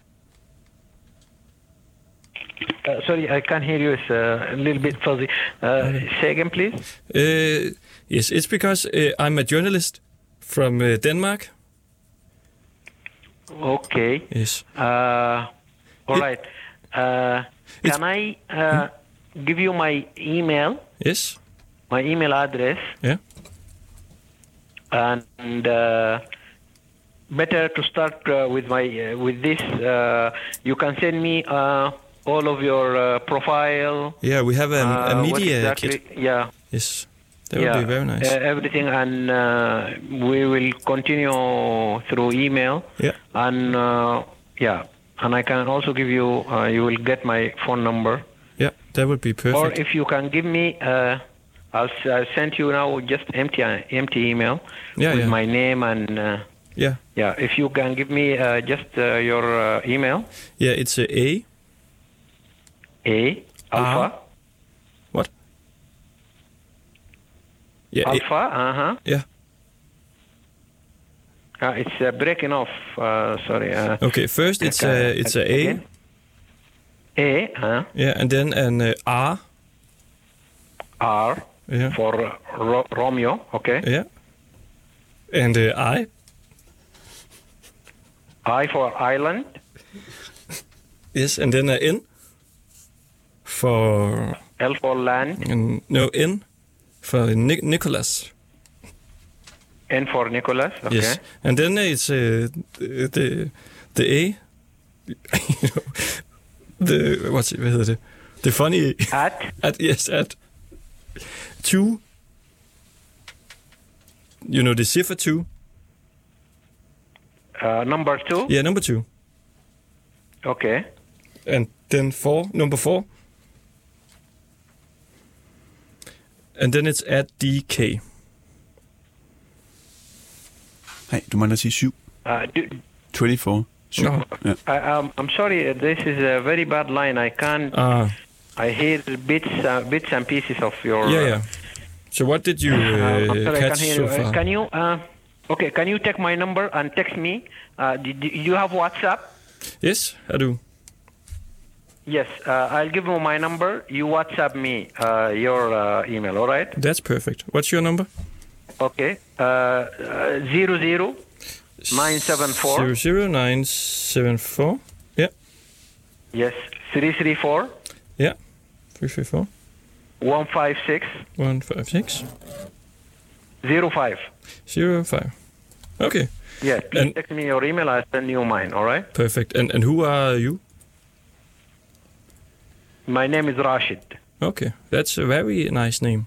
uh, sorry, I can't hear you. It's uh, a little bit fuzzy. Uh, say again, please. Uh, yes, it's because uh, I'm a journalist from uh, Denmark. Okay. Yes. Uh, all right. Uh, can I uh, give you my email? Yes. My email address. Yeah. And uh, better to start uh, with my uh, with this. Uh, you can send me uh, all of your uh, profile. Yeah, we have a, a media exactly, kit. Yeah. Yes, that yeah, would be very nice. uh, everything, and uh, we will continue through email. Yeah. And uh, yeah, and I can also give you. Uh, you will get my phone number. yeah, that would be perfect. Or if you can give me, uh, I'll, I'll send you now just empty uh, empty email Yeah, with yeah. my name and uh, yeah, yeah. If you can give me uh, just uh, your uh, email, yeah, it's a A. A alpha What? Yeah, alpha. Uh huh. yeah. Uh, it's uh, breaking off. Uh, sorry. Uh, Okay, first it's a it's a A. A uh, Yeah, and then an uh, R. R Yeah, for uh, Ro- Romeo. Okay. yeah. And uh, I. I for island. Yes, and then a N. For L for land. and no N. For Ni- Nicholas. N for Nicholas. Okay. Yes, and then it's uh, the the A. the what's it, hvad hedder det? The funny At at yes at two. You know the cipher two. uh, number two. Yeah, number two, Okay. and then four. Number four. And then it's at DK. Nej, du mangler at sige 7. Uh, do, 24. 7. No. Ja. I, um, I'm sorry. uh, This is a very bad line. I can't. Ah, I hear bits, uh, bits and pieces of your. yeah, uh, yeah. So what did you Uh, uh, I'm sorry, I catch can't hear so you. Uh, far? Can you? Uh, okay. Can you take my number and text me? Uh, do, do you have WhatsApp? Yes, I do. Yes. Uh, I'll give you my number. You WhatsApp me uh, your uh, email. All right. That's perfect. What's your number? Okay. Uh, uh, zero zero nine seven four. Zero zero nine seven four. Yeah, Yes. Three three four yeah. Three three four one five six one five six zero five. zero five. Okay, Yeah. Please And- text me your email. I'll send you mine. All right. perfect. And and who are you? My name is Rashid. Okay, that's a very nice name.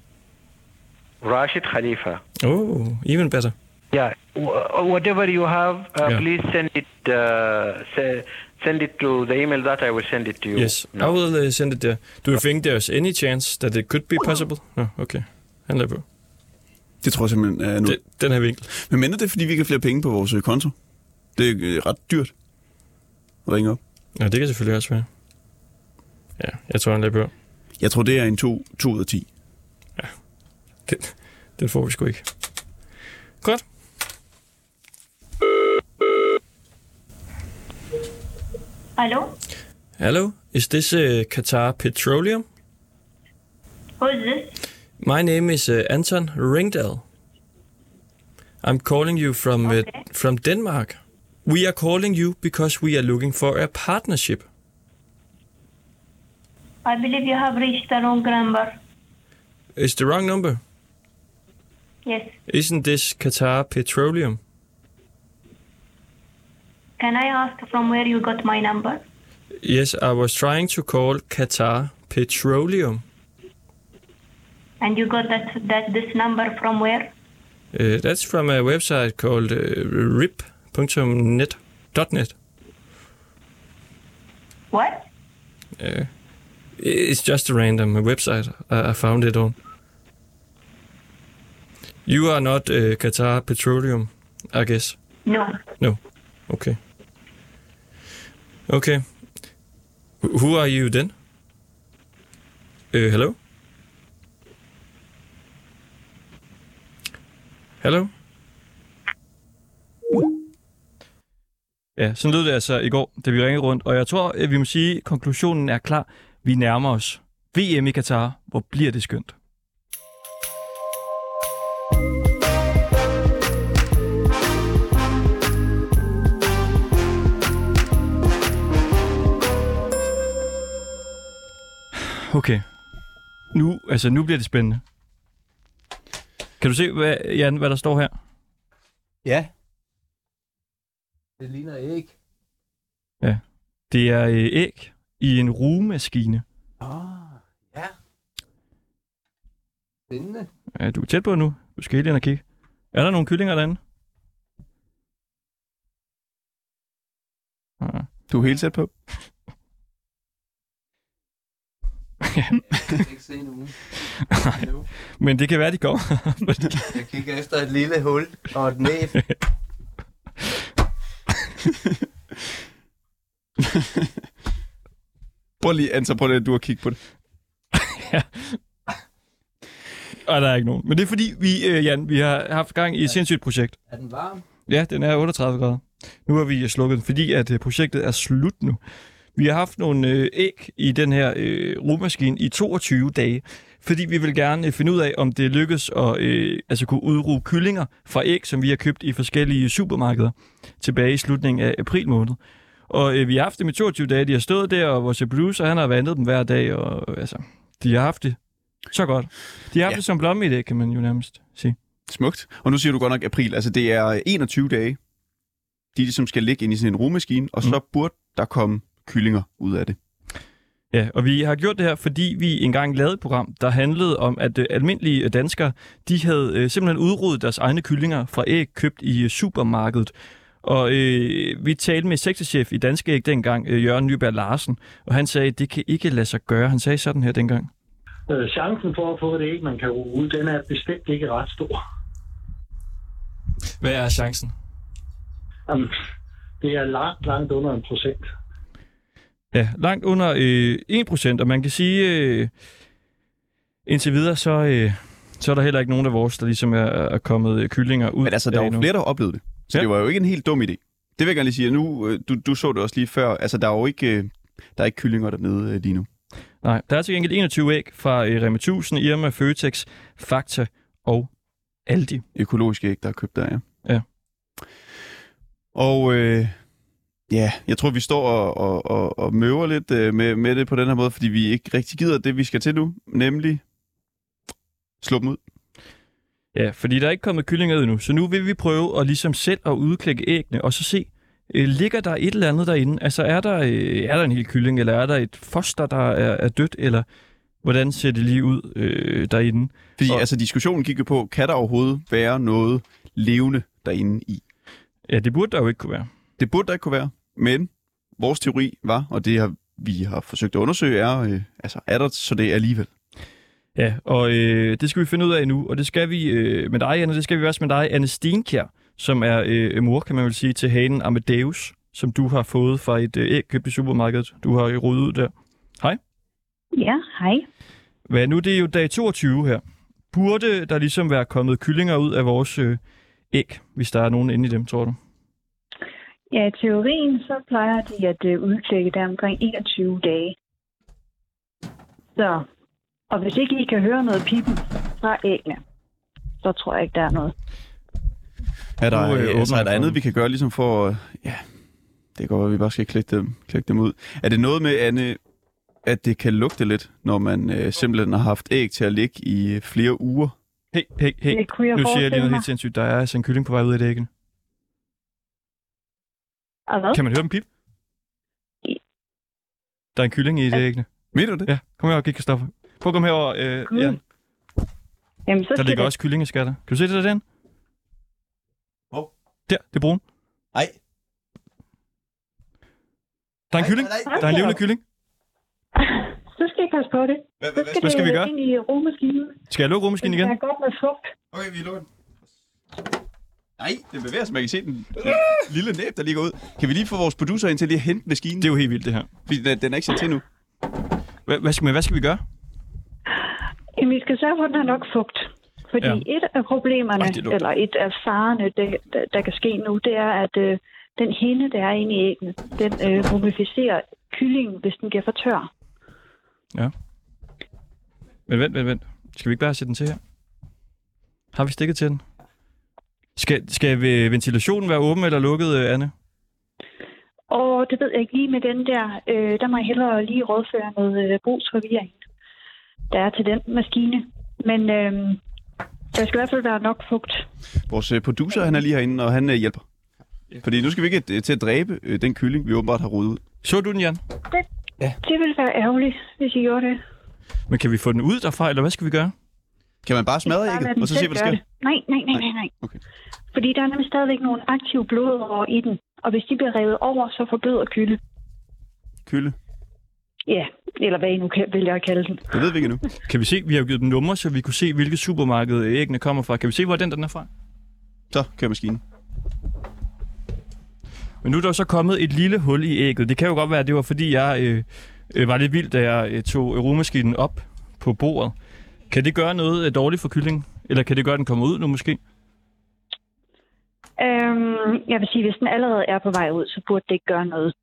Rashid Khalifa. Oh, even better. Yeah. Whatever you have, uh, Yeah. please send it. Uh, se- send it to the email that I will send it to you. Yes, I No. will uh, send it there. Do you think there's any chance that it could be possible? No, okay. Han lader på. Det tror jeg simpelthen er nu. Den, den her vinkel. Men mindre det er, fordi vi ikke har flere penge på vores øh, konto. Det er øh, ret dyrt at ringe op. Ja, det kan selvfølgelig også være. Ja, jeg tror, han lader på. Jeg tror, det er en 2, 2 ud af 10. Den, den får vi sgu ikke. Godt. Hello? Hello, is this uh, Qatar Petroleum? Who is this? My name is uh, Anton Ringdal. I'm calling you from uh, from Denmark. We are calling you because we are looking for a partnership. I believe you have reached the wrong number. It's the wrong number. Yes. Isn't this Qatar Petroleum? Can I ask from where you got my number? Yes, I was trying to call Qatar Petroleum. And you got that that this number from where? Uh, that's from a website called uh, rip.net. .net. What? Uh, it's just a random website I, I found it on. You are not uh, Qatar Petroleum, I guess. No. No. Okay. Okay. Wh- Who are you then? Uh, hello? Hello? Ja, sådan lød det altså i går, da vi ringede rundt. Og jeg tror, at vi må sige, at konklusionen er klar. Vi nærmer os VM i Katar. Hvor bliver det skønt. Okay. Nu, altså, nu bliver det spændende. Kan du se, hvad, Jan, hvad der står her? Ja. Det ligner æg. Ja. Det er øh, æg i en rugemaskine. Ah, ja. Spændende. Ja, du er tæt på nu. Du skal helt ind og kigge. Er der nogle kyllinger derinde? Ja. Du er helt tæt på. Jeg kan ikke se nogen. Men det kan være, de kommer. Jeg kigger efter et lille hul og et næb. Prøv lige, Ansa, prøv lige, at du har kigget på det. Og der er ikke nogen. Men det er fordi, vi, øh, Jan, vi har haft gang i et sindssygt projekt. Er den varm? Ja, den er 38 grader. Nu har vi slukket den, fordi at øh, projektet er slut nu. Vi har haft nogle øh, æg i den her øh, rummaskine i 22 dage, fordi vi vil gerne øh, finde ud af, om det lykkes at øh, altså kunne udruge kyllinger fra æg, som vi har købt i forskellige supermarkeder tilbage i slutningen af april måned. Og øh, vi har haft dem i 22 dage, de har stået der, og vores producer, han har vandet dem hver dag, og altså, de har haft det så godt. De har haft ja. Det som blomme i det, kan man jo nærmest sige. Smukt. Og nu siger du godt nok april. Altså, det er 21 dage, de ligesom skal ligge ind i sådan en rummaskine, og så burde der komme kyllinger ud af det. Ja, og vi har gjort det her, fordi vi engang lavede et program, der handlede om, at øh, almindelige øh, danskere, de havde øh, simpelthen udryddet deres egne kyllinger fra æg købt i øh, supermarkedet. Og øh, vi talte med sektorchef i Danske Æg dengang, øh, Jørgen Nyberg Larsen, og han sagde, at det kan ikke lade sig gøre. Han sagde sådan her dengang. Øh, chancen for at få det æg, man kan rulle, den er bestemt ikke ret stor. Hvad er chancen? Jamen, det er langt, langt under en procent. Ja, langt under øh, 1%, og man kan sige, øh, indtil videre, så, øh, så er der heller ikke nogen af vores, der ligesom er, er kommet øh, kyllinger ud. Men altså, der er jo flere, der har oplevet det. Så Ja. det var jo ikke en helt dum idé. Det vil jeg gerne lige sige. Nu, øh, du, du så det også lige før. Altså, der er jo ikke, øh, der er ikke kyllinger dernede lige nu. Nej, der er til gengæld 21 æg fra Rema 1000, Irma, Føtex, Fakta og Aldi. Økologiske æg, der er købt der, ja. Ja. Og øh, ja, jeg tror, vi står og, og, og, og møver lidt øh, med, med det på den her måde, fordi vi ikke rigtig gider det, vi skal til nu, nemlig slå dem ud. Ja, fordi der er ikke kommet kyllinger ud nu, så nu vil vi prøve at ligesom selv at udklække æggene, og så se, øh, ligger der et eller andet derinde? Altså er der, øh, er der en hel kylling, eller er der et foster, der er, er dødt, eller hvordan ser det lige ud øh, derinde? Fordi og... altså, diskussionen gik jo på, kan der overhovedet være noget levende derinde i? Ja, det burde der jo ikke kunne være. Det burde der ikke kunne være, men vores teori var, og det har vi har forsøgt at undersøge, er, øh, altså, er der så det alligevel? Ja, og øh, det skal vi finde ud af nu, og det skal vi øh, med dig, Anne, det skal vi også med dig, Anne Stenkjær, som er øh, mor, kan man vel sige, til hanen Amadeus, som du har fået fra et øh, æg købt i supermarkedet. Du har jo rodet ud der. Hej. Ja, hej. Hvad nu? Det er jo dag 22 her. Burde der ligesom være kommet kyllinger ud af vores øh, æg, hvis der er nogen inde i dem, tror du? Ja, i teorien så plejer de at øh, udklække der omkring 21 dage. Så, og hvis ikke I kan høre noget pipen fra æggene, så tror jeg ikke, der er noget. Er der, Nu, øh, altså, er der andet, vi kan gøre ligesom for... øh, Ja, det går, at vi bare skal klikke dem, klikke dem ud. Er det noget med, Anne, at det kan lugte lidt, når man øh, simpelthen har haft æg til at ligge i øh, flere uger? Hey, hey, hey. Det kunne jeg Nu siger jeg lige noget helt sindssygt. Der er altså en kylling på vej ud af det æggen. Og hvad? Kan man høre dem pip? Der er en kylling i det æggene. Mener du det? Ja, kom her og kig, Kristoffer. Prøv at komme herover, øh, Gud. Jan. Jamen, så Der ligger det... også kyllingeskatter. Kan du se det der den? Hvor? Der, det er brun. Nej. Der er en kylling. nej. Der er en levende kylling. Så skal jeg passe på det. Hvad, Så skal, hvad skal vi det gøre? ind i rummaskinen. Skal jeg lukke rummaskinen igen? er godt med fugt. Okay, vi lukker den. Nej, den bevæger sig. Man kan se den lille næb, der ligger ud. Kan vi lige få vores producer ind til lige at hente maskinen? Det er jo helt vildt, det her. Fordi den, den er ikke sat til nu. Hvad, hvad, skal, hvad skal vi gøre? Jamen, vi skal sørge for, at den har nok fugt. Fordi Ja. et af problemerne, Ej, eller et af farerne, der, der kan ske nu, det er, at øh, den hinde, der er inde i æggene, den øh, mumificerer kyllingen, hvis den bliver for tør. Ja. Men vent, vent, vent. Skal vi ikke bare sætte den til her? Har vi stikket til den? Skal, skal vi- ventilationen være åben eller lukket, øh, Anne? Og det ved jeg ikke lige med den der. Øh, der må jeg hellere lige rådføre noget øh, brugsforvirring, der er til den maskine. Men øh, der skal i hvert fald være nok fugt. Vores øh, producer, han er lige herinde, og han øh, hjælper. Fordi nu skal vi ikke øh, til at dræbe øh, den kylling, vi åbenbart har rodet ud. Så du den, Jan? Det, ja. det ville være ærgerligt, hvis I gjorde det. Men kan vi få den ud derfra, eller hvad skal vi gøre? Kan man bare smadre Bare ægget, den og så se, hvad der sker? det. Nej, nej, nej, nej, nej. Okay. Fordi der er nemlig stadigvæk nogle aktive blodårer i den. Og hvis de bliver revet over, så forbløder kylde. Kylde. Ja, eller hvad I nu kan, vælger at kalde den. Det ved vi ikke endnu. Kan vi se, vi har givet dem numre, så vi kunne se, hvilket supermarked æggene kommer fra. Kan vi se, hvor den, den er fra? Så kører maskinen. Men nu er der jo så kommet et lille hul i ægget. Det kan jo godt være, at det var fordi, jeg øh, øh, var lidt vild, da jeg øh, tog rugemaskinen op på bordet. Kan det gøre noget øh, dårligt for kyllingen? Eller kan det gøre, at den kommer ud nu måske? Øhm, jeg vil sige, hvis den allerede er på vej ud, så burde det ikke gøre noget.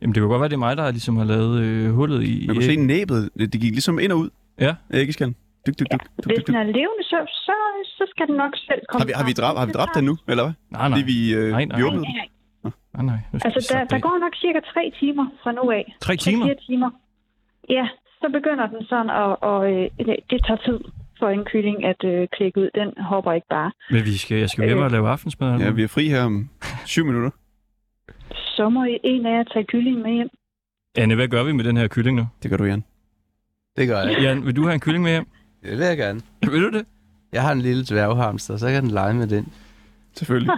Jamen, det kan godt være, det er mig, der ligesom har lavet øh, hullet i Man kunne se næbet, det det gik ligesom ind og ud. Ja. Æggeskallen. Dyk, dyk, dyk, dyk, Hvis dyk, den dyk. er levende, så, så, så skal den nok selv komme Har vi, har vi, dræbt, har vi dræbt den nu, eller hvad? Nej, nej. Fordi vi, øh, Nej, nej. vi Nej, åbnede nej, den. nej. Altså, der, der går nok cirka tre timer fra nu af. Tre timer? Fire timer. Ja, så begynder den sådan, og, og øh, det, tager tid for en kylling at øh, klikke ud. Den hopper ikke bare. Men vi skal, jeg skal hjem og lave aftensmad. Ja, vi er fri her om syv minutter. Så må en af jer tage kyllingen med hjem. Anne, hvad gør vi med den her kylling nu? Det gør du, Jan. Det gør jeg. Jan, vil du have en kylling med hjem? Det vil jeg gerne. Vil du det? Jeg har en lille dværghamster, så kan den lege med den. Selvfølgelig.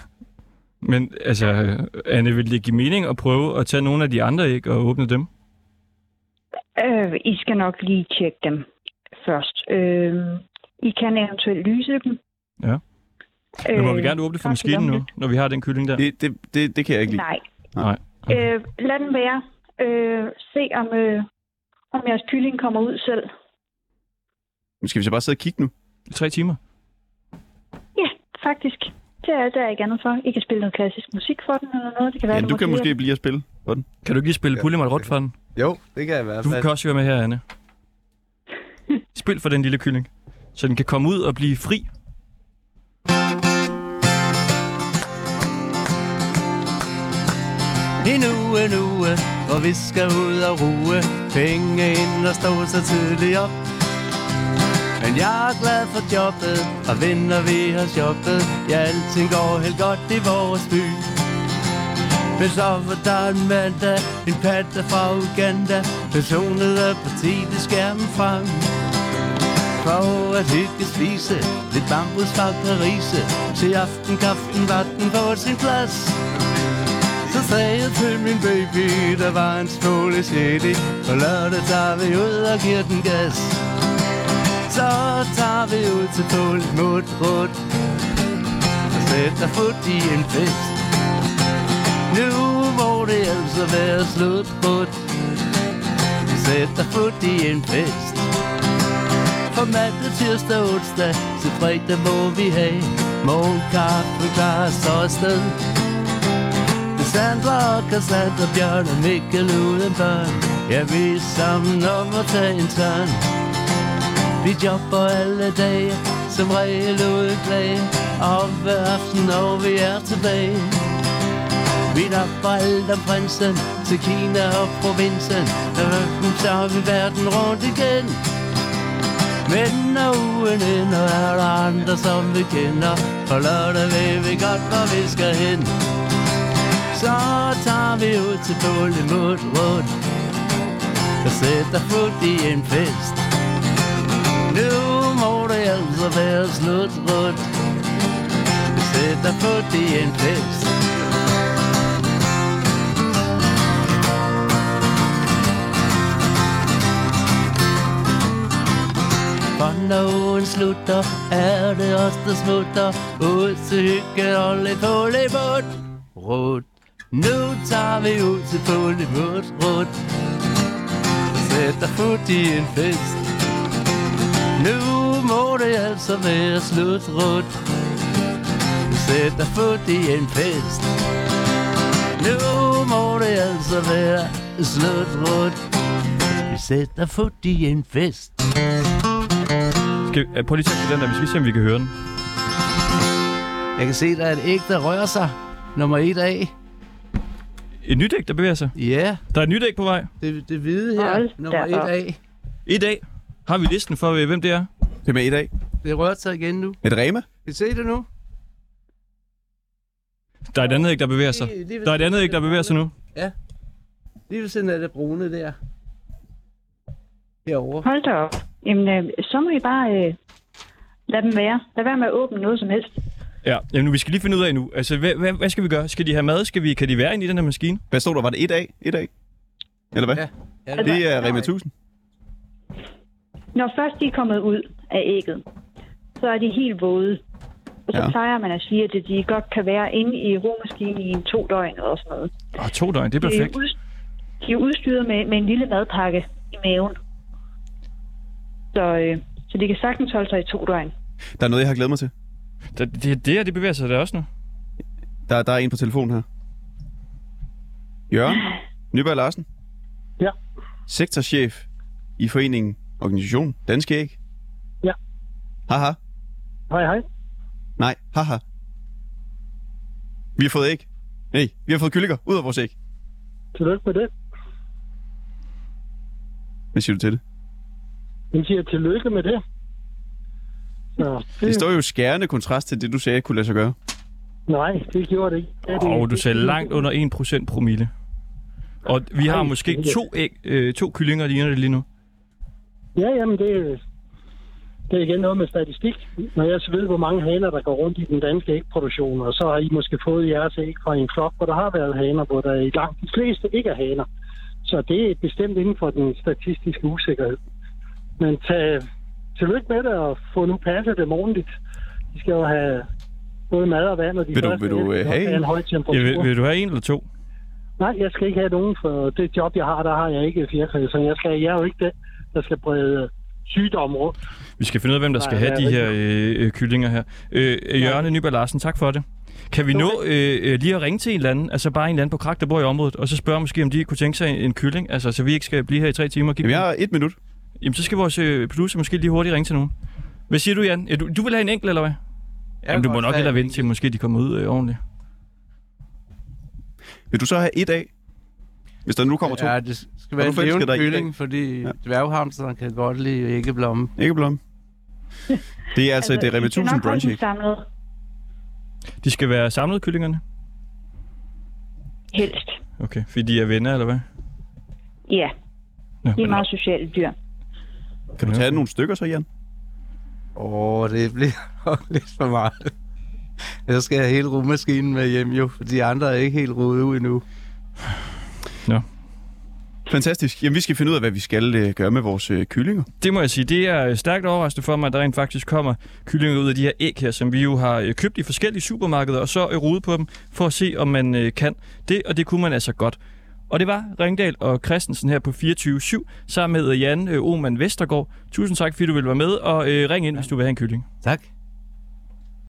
Men altså, Anne, vil det give mening at prøve at tage nogle af de andre æg og åbne dem? Øh, I skal nok lige tjekke dem først. Øh, I kan eventuelt lyse dem. Ja. Men må vi Øh, gerne åbne for maskinen nu, når vi har den kylling der? Det, det, det, det kan jeg ikke lide. Nej. Nej. Øh, lad den være. Øh, se om, øh, om jeres kylling kommer ud selv. Men skal vi så bare sidde og kigge nu? I tre timer? Ja, faktisk. Det er der er ikke andet for. I kan spille noget klassisk musik for den eller noget. Det kan være, Ja, du kan måske blive at spille for den. Kan du ikke lige spille ja, Pullemot rundt for den? Jo, det kan jeg i hvert Du fald. kan også være med her, Anne. Spil for den lille kylling, så den kan komme ud og blive fri. En uge, en uge, hvor vi skal ud og ruge Penge ind og stå så tidligt op Men jeg er glad for jobbet, og venner vi har shoppet Ja, alting går helt godt i vores by men så var der en mandag, en patte fra Uganda Personet af partiet skærmen frem. For at hygge spise Lidt bambus fra rise Til aftenkaften var den på sin plads. Så sagde jeg til min baby Der var en smule shady På lørdag tager vi ud og giver den gas. Så tager vi ud til Tål mod rødt Og sætter fod i en fest. Nu må det altså være slut rødt Sætter fod i en fest. For mandag, tirsdag, onsdag Til fredag må vi have Morgenkaffe glas og afsted. Sandra og Cassandra, Bjørn og Mikkel uden børn Ja, vi er sammen om at tage en tørn Vi jobber alle dage Som regel uden klage Og hver aften når vi er tilbage vi napper alt om prinsen Til Kina og provinsen Og så har vi verden rundt igen men når ugen ender, er der andre, som vi kender. For lørdag ved vi godt, hvor vi skal hen. Så tager vi ud til Bolimut Rund og sætter fod i en fest. Nu må det altså være slut rundt. Vi sætter fod i en fest. Når ugen slutter, er det os, der smutter. Ud til hygge og lidt Polymut Rut. Nu tager vi ud til Polymut Rut. Sætter fod i en fest. Nu må det altså være slut. Rut. Sætter fod i en fest. Nu må det altså være slut. Rut. Vi sætter fod i en fest. Skal, øh, prøv lige at tænke den der, vi skal se, om vi kan høre den. Jeg kan se, der er et æg, der rører sig. Nummer et af. Et nyt æg, der bevæger sig? Ja. Der er et nyt æg på vej? Det, det hvide her. Hold nummer et af. Et af. Har vi listen for, øh, hvem det er? Det er med et af. Det rører sig igen nu. Et Rema? Kan I se det nu? Der er et andet æg, der bevæger sig. Lige- lige Der er et andet æg, der det bevæger sig nu. Ja. Lige ved siden af det brune der. Herovre. Hold da op. Jamen, øh, så må I bare øh, lade dem være. Lad være med at åbne noget som helst. Ja, jamen nu, vi skal lige finde ud af nu. Altså, hvad, hvad, hvad skal vi gøre? Skal de have mad? Skal vi, kan de være inde i den her maskine? Hvad stod der? Var det et af? Et af? Eller hvad? Ja. ja Altså, Det er Rema 1000. Når først de er kommet ud af ægget, så er de helt våde. Og så Ja. plejer man at sige, at de godt kan være inde i romaskinen i en to døgn og sådan noget. Åh, to døgn, det er De er, perfekt. ud, de er udstyret med, med en lille madpakke i maven. Så, øh, så de kan sagtens holde sig i to døgn. Der er noget, jeg har glædet mig til. Det, det, det her, det bevæger sig der også nu. Der, der er en på telefonen her. Jørgen Nyberg Larsen. Ja. Sektorchef i foreningen Organisation Danske Æg. Ja. Haha. Hej, hej. Nej, haha. Vi har fået æg. Nej, vi har fået kyllinger ud af vores æg. Tillykke med det. Hvad siger du til det? Jeg siger tillykke med det. Så, Det står jo i skærende kontrast til det, du sagde kunne lade sig gøre. Nej, det gjorde det ikke. Det er det Og ikke. du sagde langt under 1% promille. Og vi har Ej, måske det to, æg, øh, to kyllinger, ligner det lige nu. Ja, jamen det, det er igen noget med statistik. Når jeg så ved, hvor mange haner, der går rundt i den danske ægproduktion, og så har I måske fået jeres æg fra en flok, hvor der har været haner, hvor der i langt de fleste ikke er haner. Så det er bestemt inden for den statistiske usikkerhed. Men tag tillykke med det, og få nu passet dem ordentligt. De skal jo have både mad og vand, og de Vil du- vil du, øh, have en en? høj Ja, temperatur. vil, vil du have en eller to? Nej, jeg skal ikke have nogen, for det job, jeg har, der har jeg ikke fjerkræs. Jeg, skal, jeg er jo ikke den, der skal brede sygdomme rundt. Vi skal finde ud af, hvem der Nej, skal have det de er her øh, øh, kyllinger her. Øh, øh, Jørgen Nyberg Larsen, tak for det. Kan vi nå øh, lige at ringe til en eller anden, altså bare en eller anden på krak, der bor i området, og så spørge måske, om de kunne tænke sig en, en kylling, altså så vi ikke skal blive her i tre timer og give Jamen, jeg har et minut. Jamen, så skal vores øh, producer måske lige hurtigt ringe til nogen. Hvad siger du, Jan? Ja, Du, du vil have en enkelt, eller hvad? Jeg Jamen, du må nok hellere en vente til, måske de kommer ud øh, ordentligt. Vil du så have et af? Hvis der nu kommer to? Ja, det skal være en levende det? kylling, fordi ja. dværghamsteren kan godt lide æggeblomme. Æggeblomme. Det er altså, et Rema de skal 1000 nok holde brunch. De skal være samlet, kyllingerne? Helst. Okay, fordi de er venner, eller hvad? Ja, Nå, de er meget sociale dyr. Kan du tage nogle stykker så, Jan? Åh, oh, det bliver lidt for meget. Jeg skal have hele rummaskinen med hjem jo, for de andre er ikke helt rodet ud endnu. Nå. Fantastisk. Jamen, vi skal finde ud af, hvad vi skal øh, gøre med vores øh, kyllinger. Det må jeg sige, det er stærkt overraskende for mig, at der rent faktisk kommer kyllinger ud af de her æg her, som vi jo har øh, købt i forskellige supermarkeder, og så øh, rodet på dem, for at se, om man øh, kan det, og det kunne man altså godt. Og det var Ringdal og Christensen her på 24-7, sammen med Jan øh, Oman Vestergaard. Tusind tak, fordi du ville være med, og øh, ring ind, hvis du vil have en kylling. Tak.